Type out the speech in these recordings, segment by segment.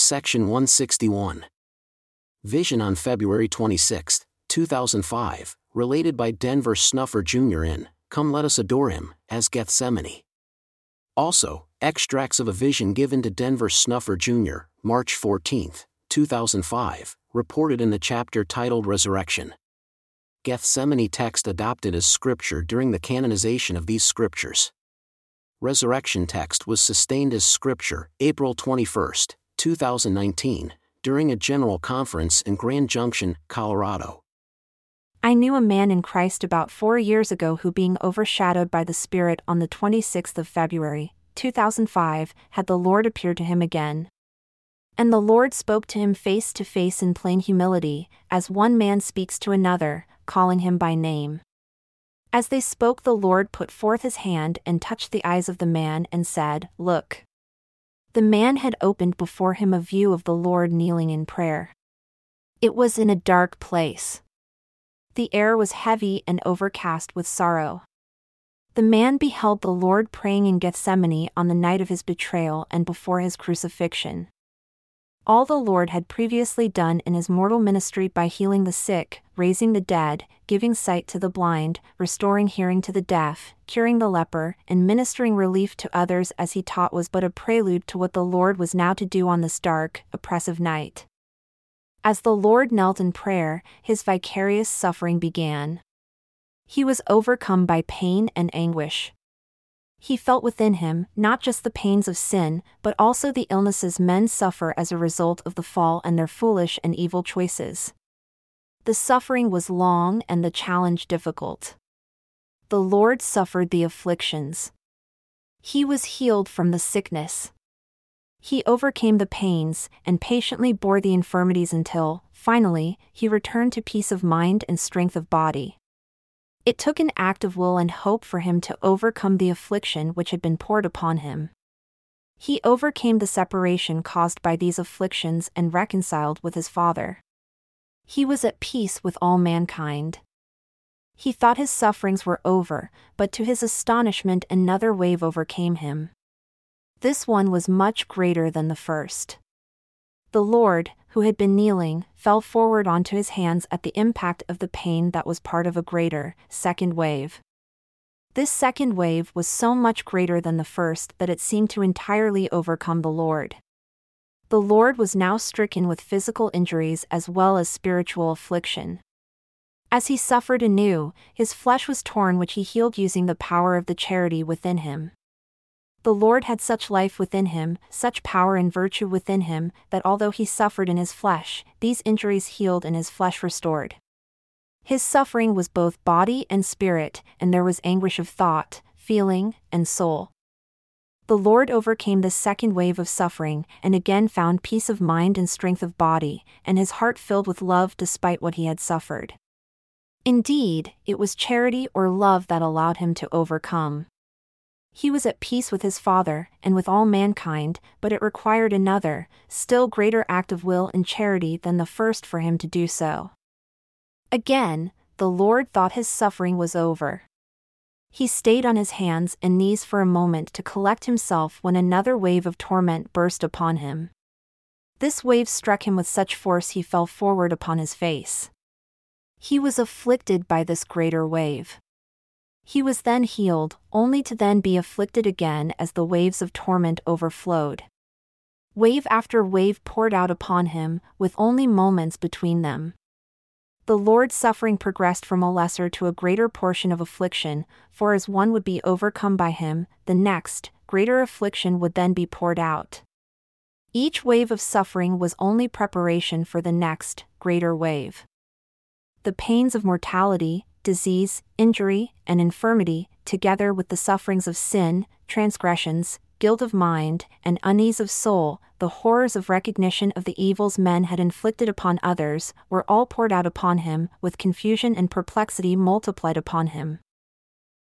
Section 161. Vision on February 26, 2005, related by Denver Snuffer Jr. in Come Let Us Adore Him, as Gethsemane. Also, extracts of a vision given to Denver Snuffer Jr., March 14, 2005, reported in the chapter titled Resurrection. Gethsemane text adopted as scripture during the canonization of these scriptures. Resurrection text was sustained as scripture April 21, 2019, during a general conference in Grand Junction, Colorado. I knew a man in Christ about four years ago who, being overshadowed by the Spirit on the 26th of February, 2005, had the Lord appear to him again. And the Lord spoke to him face to face in plain humility, as one man speaks to another, calling him by name. As they spoke, the Lord put forth his hand and touched the eyes of the man and said, Look. The man had opened before him a view of the Lord kneeling in prayer. It was in a dark place. The air was heavy and overcast with sorrow. The man beheld the Lord praying in Gethsemane on the night of his betrayal and before his crucifixion all the Lord had previously done in his mortal ministry by healing the sick, raising the dead, giving sight to the blind, restoring hearing to the deaf, curing the leper, and ministering relief to others as he taught was but a prelude to what the Lord was now to do on this dark, oppressive night. As the Lord knelt in prayer, his vicarious suffering began. He was overcome by pain and anguish. He felt within him not just the pains of sin, but also the illnesses men suffer as a result of the fall and their foolish and evil choices. The suffering was long and the challenge difficult. The Lord suffered the afflictions. He was healed from the sickness. He overcame the pains and patiently bore the infirmities until, finally, he returned to peace of mind and strength of body. It took an act of will and hope for him to overcome the affliction which had been poured upon him. He overcame the separation caused by these afflictions and reconciled with his Father. He was at peace with all mankind. He thought his sufferings were over, but to his astonishment, another wave overcame him. This one was much greater than the first. The Lord, who had been kneeling, fell forward onto his hands at the impact of the pain that was part of a greater, second wave. This second wave was so much greater than the first that it seemed to entirely overcome the Lord. The Lord was now stricken with physical injuries as well as spiritual affliction. As he suffered anew, his flesh was torn, which he healed using the power of the charity within him. The Lord had such life within him, such power and virtue within him, that although he suffered in his flesh, these injuries healed and his flesh restored. His suffering was both body and spirit, and there was anguish of thought, feeling, and soul. The Lord overcame this second wave of suffering, and again found peace of mind and strength of body, and his heart filled with love despite what he had suffered. Indeed, it was charity or love that allowed him to overcome. He was at peace with his Father, and with all mankind, but it required another, still greater act of will and charity than the first for him to do so. Again, the Lord thought his suffering was over. He stayed on his hands and knees for a moment to collect himself when another wave of torment burst upon him. This wave struck him with such force he fell forward upon his face. He was afflicted by this greater wave. He was then healed, only to then be afflicted again as the waves of torment overflowed. Wave after wave poured out upon him, with only moments between them. The Lord's suffering progressed from a lesser to a greater portion of affliction, for as one would be overcome by him, the next, greater affliction would then be poured out. Each wave of suffering was only preparation for the next, greater wave. The pains of mortality, disease, injury, and infirmity, together with the sufferings of sin, transgressions, guilt of mind, and unease of soul, the horrors of recognition of the evils men had inflicted upon others, were all poured out upon him, with confusion and perplexity multiplied upon him.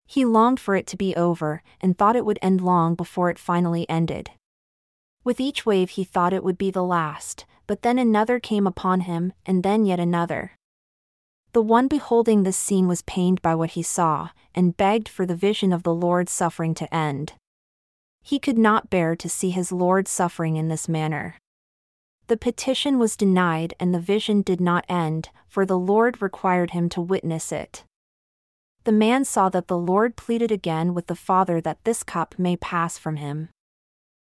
He longed for it to be over, and thought it would end long before it finally ended. With each wave he thought it would be the last, but then another came upon him, and then yet another. The one beholding this scene was pained by what he saw, and begged for the vision of the Lord's suffering to end. He could not bear to see his Lord suffering in this manner. the petition was denied and the vision did not end, for the Lord required him to witness it. The man saw that the Lord pleaded again with the Father that this cup may pass from him.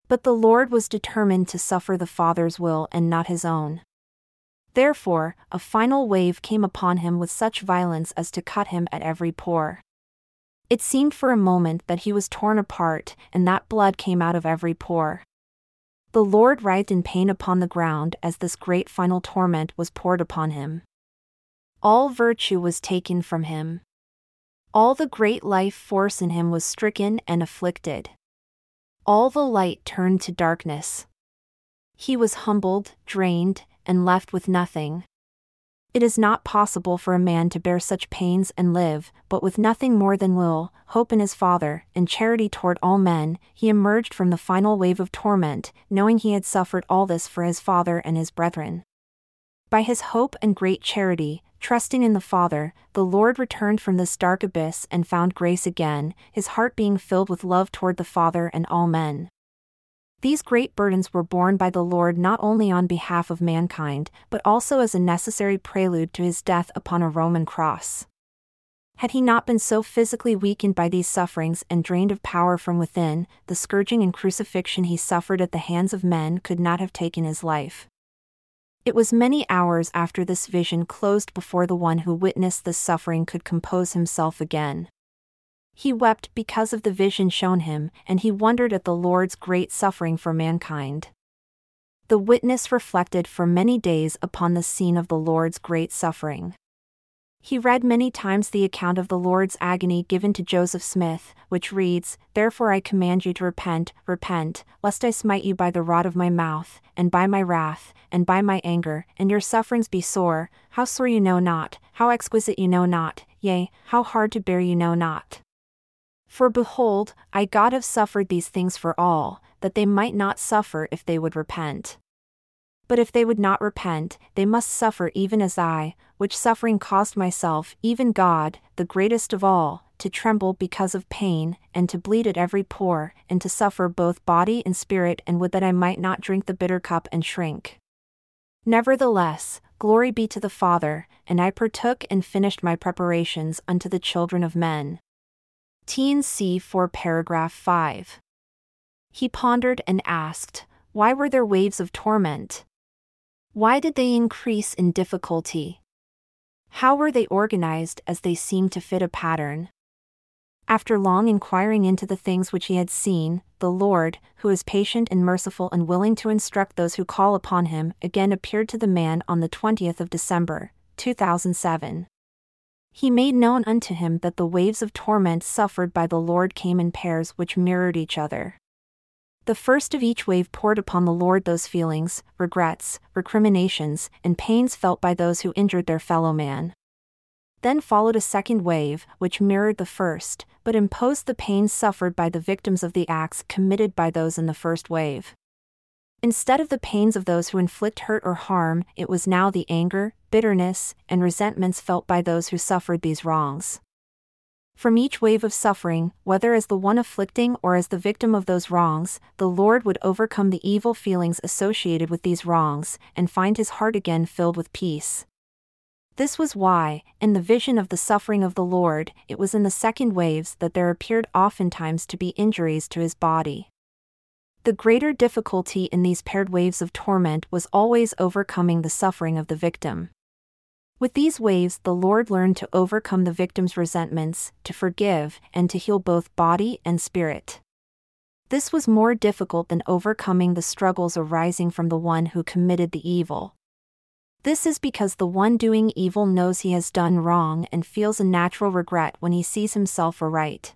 But the Lord was determined to suffer the Father's will and not his own. Therefore, a final wave came upon him with such violence as to cut him at every pore. It seemed for a moment that he was torn apart, and that blood came out of every pore. The Lord writhed in pain upon the ground as this great final torment was poured upon him. All virtue was taken from him. All the great life force in him was stricken and afflicted. All the light turned to darkness. He was humbled, drained, and left with nothing. It is not possible for a man to bear such pains and live, but with nothing more than will, hope in his Father, and charity toward all men, he emerged from the final wave of torment, knowing he had suffered all this for his Father and his brethren. By his hope and great charity, trusting in the Father, the Lord returned from this dark abyss and found grace again, his heart being filled with love toward the Father and all men. These great burdens were borne by the Lord not only on behalf of mankind, but also as a necessary prelude to his death upon a Roman cross. Had he not been so physically weakened by these sufferings and drained of power from within, the scourging and crucifixion he suffered at the hands of men could not have taken his life. It was many hours after this vision closed before the one who witnessed this suffering could compose himself again. He wept because of the vision shown him, and he wondered at the Lord's great suffering for mankind. The witness reflected for many days upon the scene of the Lord's great suffering. He read many times the account of the Lord's agony given to Joseph Smith, which reads, Therefore I command you to repent, repent, lest I smite you by the rod of my mouth, and by my wrath, and by my anger, and your sufferings be sore, how sore you know not, how exquisite you know not, yea, how hard to bear you know not. For behold, I God have suffered these things for all, that they might not suffer if they would repent. But if they would not repent, they must suffer even as I, which suffering caused myself, even God, the greatest of all, to tremble because of pain, and to bleed at every pore, and to suffer both body and spirit, and would that I might not drink the bitter cup and shrink. Nevertheless, glory be to the Father, and I partook and finished my preparations unto the children of men. T&C for paragraph 5. He pondered and asked, Why were there waves of torment? Why did they increase in difficulty? How were they organized as they seemed to fit a pattern? After long inquiring into the things which he had seen, the Lord, who is patient and merciful and willing to instruct those who call upon him, again appeared to the man on the 20th of December, 2007. He made known unto him that the waves of torment suffered by the Lord came in pairs which mirrored each other. The first of each wave poured upon the Lord those feelings, regrets, recriminations, and pains felt by those who injured their fellow man. Then followed a second wave, which mirrored the first, but imposed the pains suffered by the victims of the acts committed by those in the first wave. Instead of the pains of those who inflict hurt or harm, it was now the anger, bitterness, and resentments felt by those who suffered these wrongs. From each wave of suffering, whether as the one afflicting or as the victim of those wrongs, the Lord would overcome the evil feelings associated with these wrongs, and find his heart again filled with peace. This was why, in the vision of the suffering of the Lord, it was in the second waves that there appeared oftentimes to be injuries to his body. The greater difficulty in these paired waves of torment was always overcoming the suffering of the victim. With these waves, the Lord learned to overcome the victim's resentments, to forgive, and to heal both body and spirit. This was more difficult than overcoming the struggles arising from the one who committed the evil. This is because the one doing evil knows he has done wrong and feels a natural regret when he sees himself aright.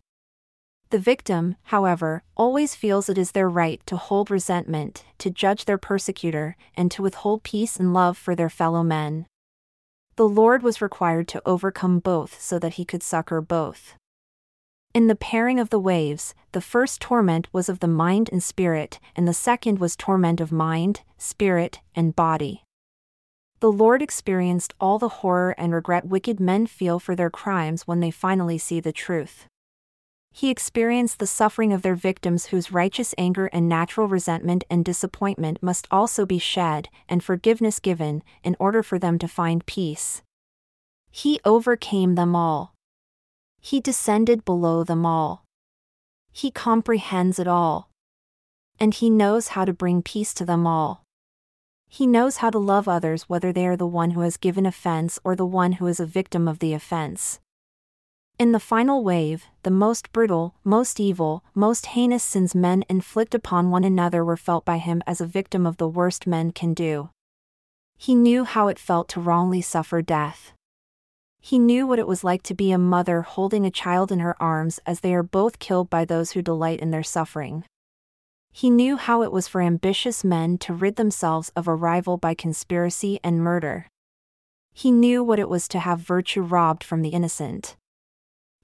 The victim, however, always feels it is their right to hold resentment, to judge their persecutor, and to withhold peace and love for their fellow men. The Lord was required to overcome both so that he could succor both. In the pairing of the waves, the first torment was of the mind and spirit, and the second was torment of mind, spirit, and body. The Lord experienced all the horror and regret wicked men feel for their crimes when they finally see the truth. He experienced the suffering of their victims whose righteous anger and natural resentment and disappointment must also be shed, and forgiveness given, in order for them to find peace. He overcame them all. He descended below them all. He comprehends it all. And he knows how to bring peace to them all. He knows how to love others whether they are the one who has given offense or the one who is a victim of the offense. In the final wave, the most brutal, most evil, most heinous sins men inflict upon one another were felt by him as a victim of the worst men can do. He knew how it felt to wrongly suffer death. He knew what it was like to be a mother holding a child in her arms as they are both killed by those who delight in their suffering. He knew how it was for ambitious men to rid themselves of a rival by conspiracy and murder. He knew what it was to have virtue robbed from the innocent.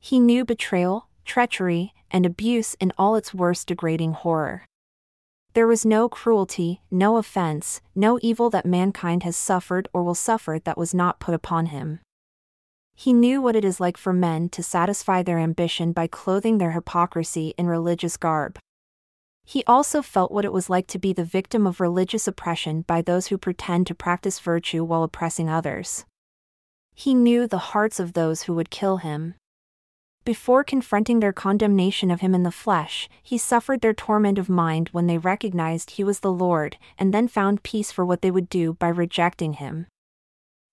He knew betrayal, treachery, and abuse in all its worst degrading horror. There was no cruelty, no offense, no evil that mankind has suffered or will suffer that was not put upon him. He knew what it is like for men to satisfy their ambition by clothing their hypocrisy in religious garb. He also felt what it was like to be the victim of religious oppression by those who pretend to practice virtue while oppressing others. He knew the hearts of those who would kill him. Before confronting their condemnation of him in the flesh, he suffered their torment of mind when they recognized he was the Lord, and then found peace for what they would do by rejecting him.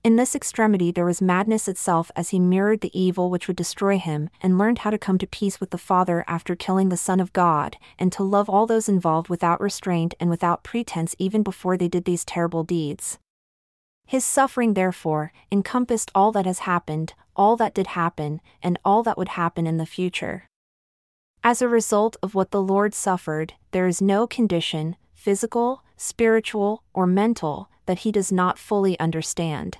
In this extremity there was madness itself as he mirrored the evil which would destroy him, and learned how to come to peace with the Father after killing the Son of God, and to love all those involved without restraint and without pretense even before they did these terrible deeds. His suffering, therefore, encompassed all that has happened, all that did happen, and all that would happen in the future. As a result of what the Lord suffered, there is no condition, physical, spiritual, or mental, that he does not fully understand.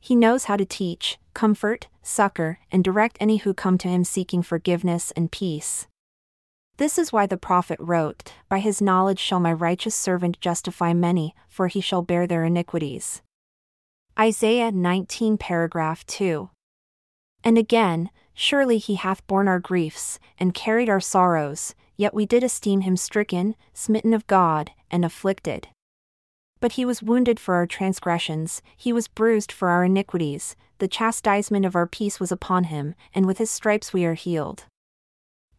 He knows how to teach, comfort, succor, and direct any who come to him seeking forgiveness and peace. This is why the prophet wrote, By his knowledge shall my righteous servant justify many, for he shall bear their iniquities. Isaiah 19 paragraph 2. And again, surely he hath borne our griefs, and carried our sorrows, yet we did esteem him stricken, smitten of God, and afflicted. But he was wounded for our transgressions, he was bruised for our iniquities, the chastisement of our peace was upon him, and with his stripes we are healed.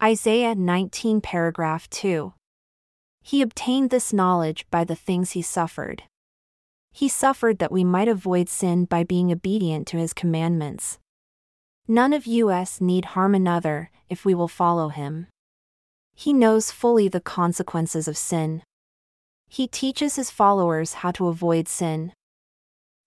Isaiah 19 paragraph 2. He obtained this knowledge by the things he suffered. He suffered that we might avoid sin by being obedient to his commandments. None of us need harm another if we will follow him. He knows fully the consequences of sin. He teaches his followers how to avoid sin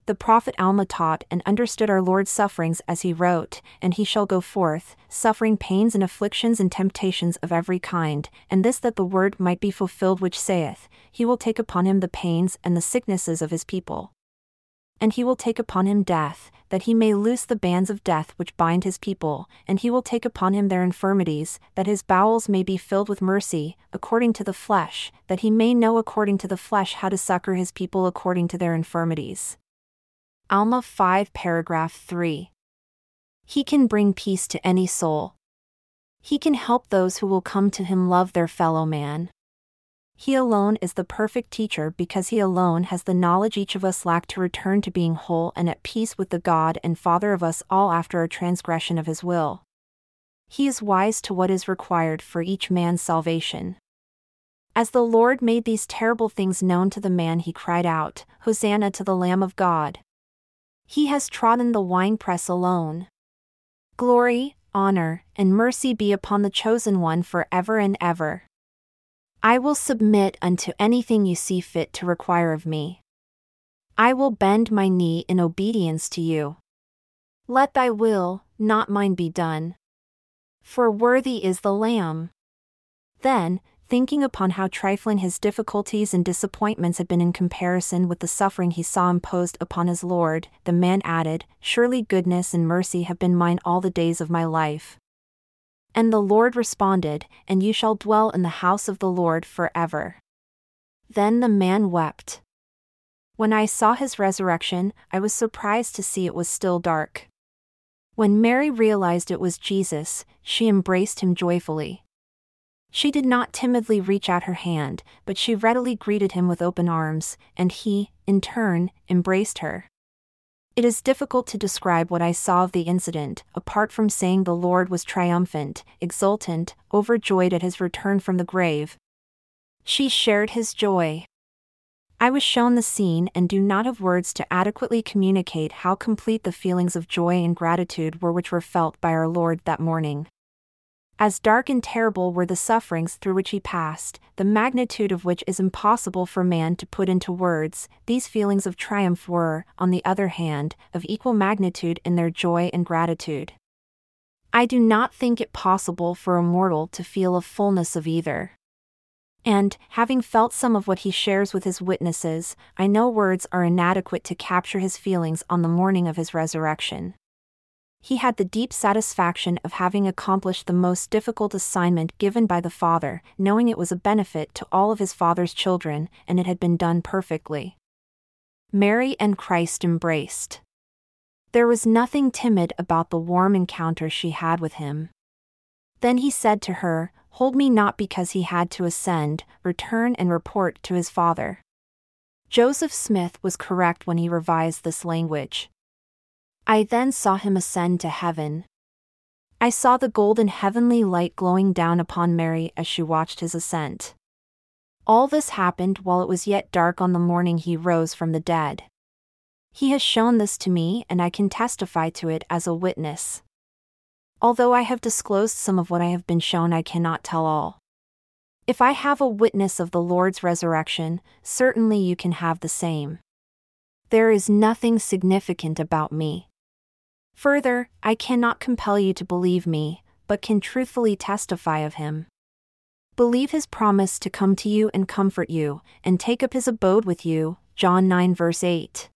the prophet Alma taught and understood our Lord's sufferings as he wrote, And he shall go forth, suffering pains and afflictions and temptations of every kind, and this that the word might be fulfilled which saith, He will take upon him the pains and the sicknesses of his people. And he will take upon him death, that he may loose the bands of death which bind his people, and he will take upon him their infirmities, that his bowels may be filled with mercy, according to the flesh, that he may know according to the flesh how to succor his people according to their infirmities. Alma 5 paragraph 3. He can bring peace to any soul. He can help those who will come to him love their fellow man. He alone is the perfect teacher because he alone has the knowledge each of us lack to return to being whole and at peace with the God and Father of us all after a transgression of his will. He is wise to what is required for each man's salvation. As the Lord made these terrible things known to the man, he cried out, Hosanna to the Lamb of God. He has trodden the winepress alone. Glory, honor, and mercy be upon the chosen one for ever and ever. I will submit unto anything you see fit to require of me. I will bend my knee in obedience to you. Let thy will, not mine, be done. For worthy is the Lamb. Then, thinking upon how trifling his difficulties and disappointments had been in comparison with the suffering he saw imposed upon his Lord, the man added, Surely goodness and mercy have been mine all the days of my life. And the Lord responded, And you shall dwell in the house of the Lord forever. Then the man wept. When I saw his resurrection, I was surprised to see it was still dark. When Mary realized it was Jesus, she embraced him joyfully. She did not timidly reach out her hand, but she readily greeted him with open arms, and he, in turn, embraced her. It is difficult to describe what I saw of the incident, apart from saying the Lord was triumphant, exultant, overjoyed at his return from the grave. She shared his joy. I was shown the scene and do not have words to adequately communicate how complete the feelings of joy and gratitude were which were felt by our Lord that morning. As dark and terrible were the sufferings through which he passed, the magnitude of which is impossible for man to put into words, these feelings of triumph were, on the other hand, of equal magnitude in their joy and gratitude. I do not think it possible for a mortal to feel a fullness of either. And, having felt some of what he shares with his witnesses, I know words are inadequate to capture his feelings on the morning of his resurrection he had the deep satisfaction of having accomplished the most difficult assignment given by the Father, knowing it was a benefit to all of his Father's children, and it had been done perfectly. Mary and Christ embraced. There was nothing timid about the warm encounter she had with him. Then he said to her, Hold me not because he had to ascend, return and report to his father. Joseph Smith was correct when he revised this language. I then saw him ascend to heaven. I saw the golden heavenly light glowing down upon Mary as she watched his ascent. All this happened while it was yet dark on the morning he rose from the dead. He has shown this to me, and I can testify to it as a witness. Although I have disclosed some of what I have been shown, I cannot tell all. If I have a witness of the Lord's resurrection, certainly you can have the same. There is nothing significant about me. Further, I cannot compel you to believe me, but can truthfully testify of him. Believe his promise to come to you and comfort you, and take up his abode with you. John 9 verse 8.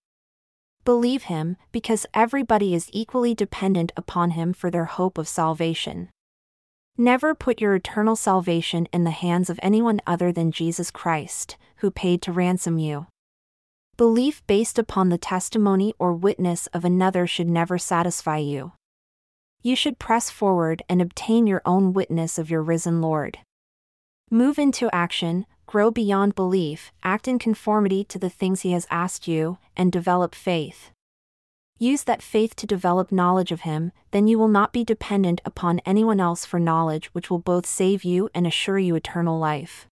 Believe him, because everybody is equally dependent upon him for their hope of salvation. Never put your eternal salvation in the hands of anyone other than Jesus Christ, who paid to ransom you. Belief based upon the testimony or witness of another should never satisfy you. You should press forward and obtain your own witness of your risen Lord. Move into action, grow beyond belief, act in conformity to the things He has asked you, and develop faith. Use that faith to develop knowledge of Him, then you will not be dependent upon anyone else for knowledge which will both save you and assure you eternal life.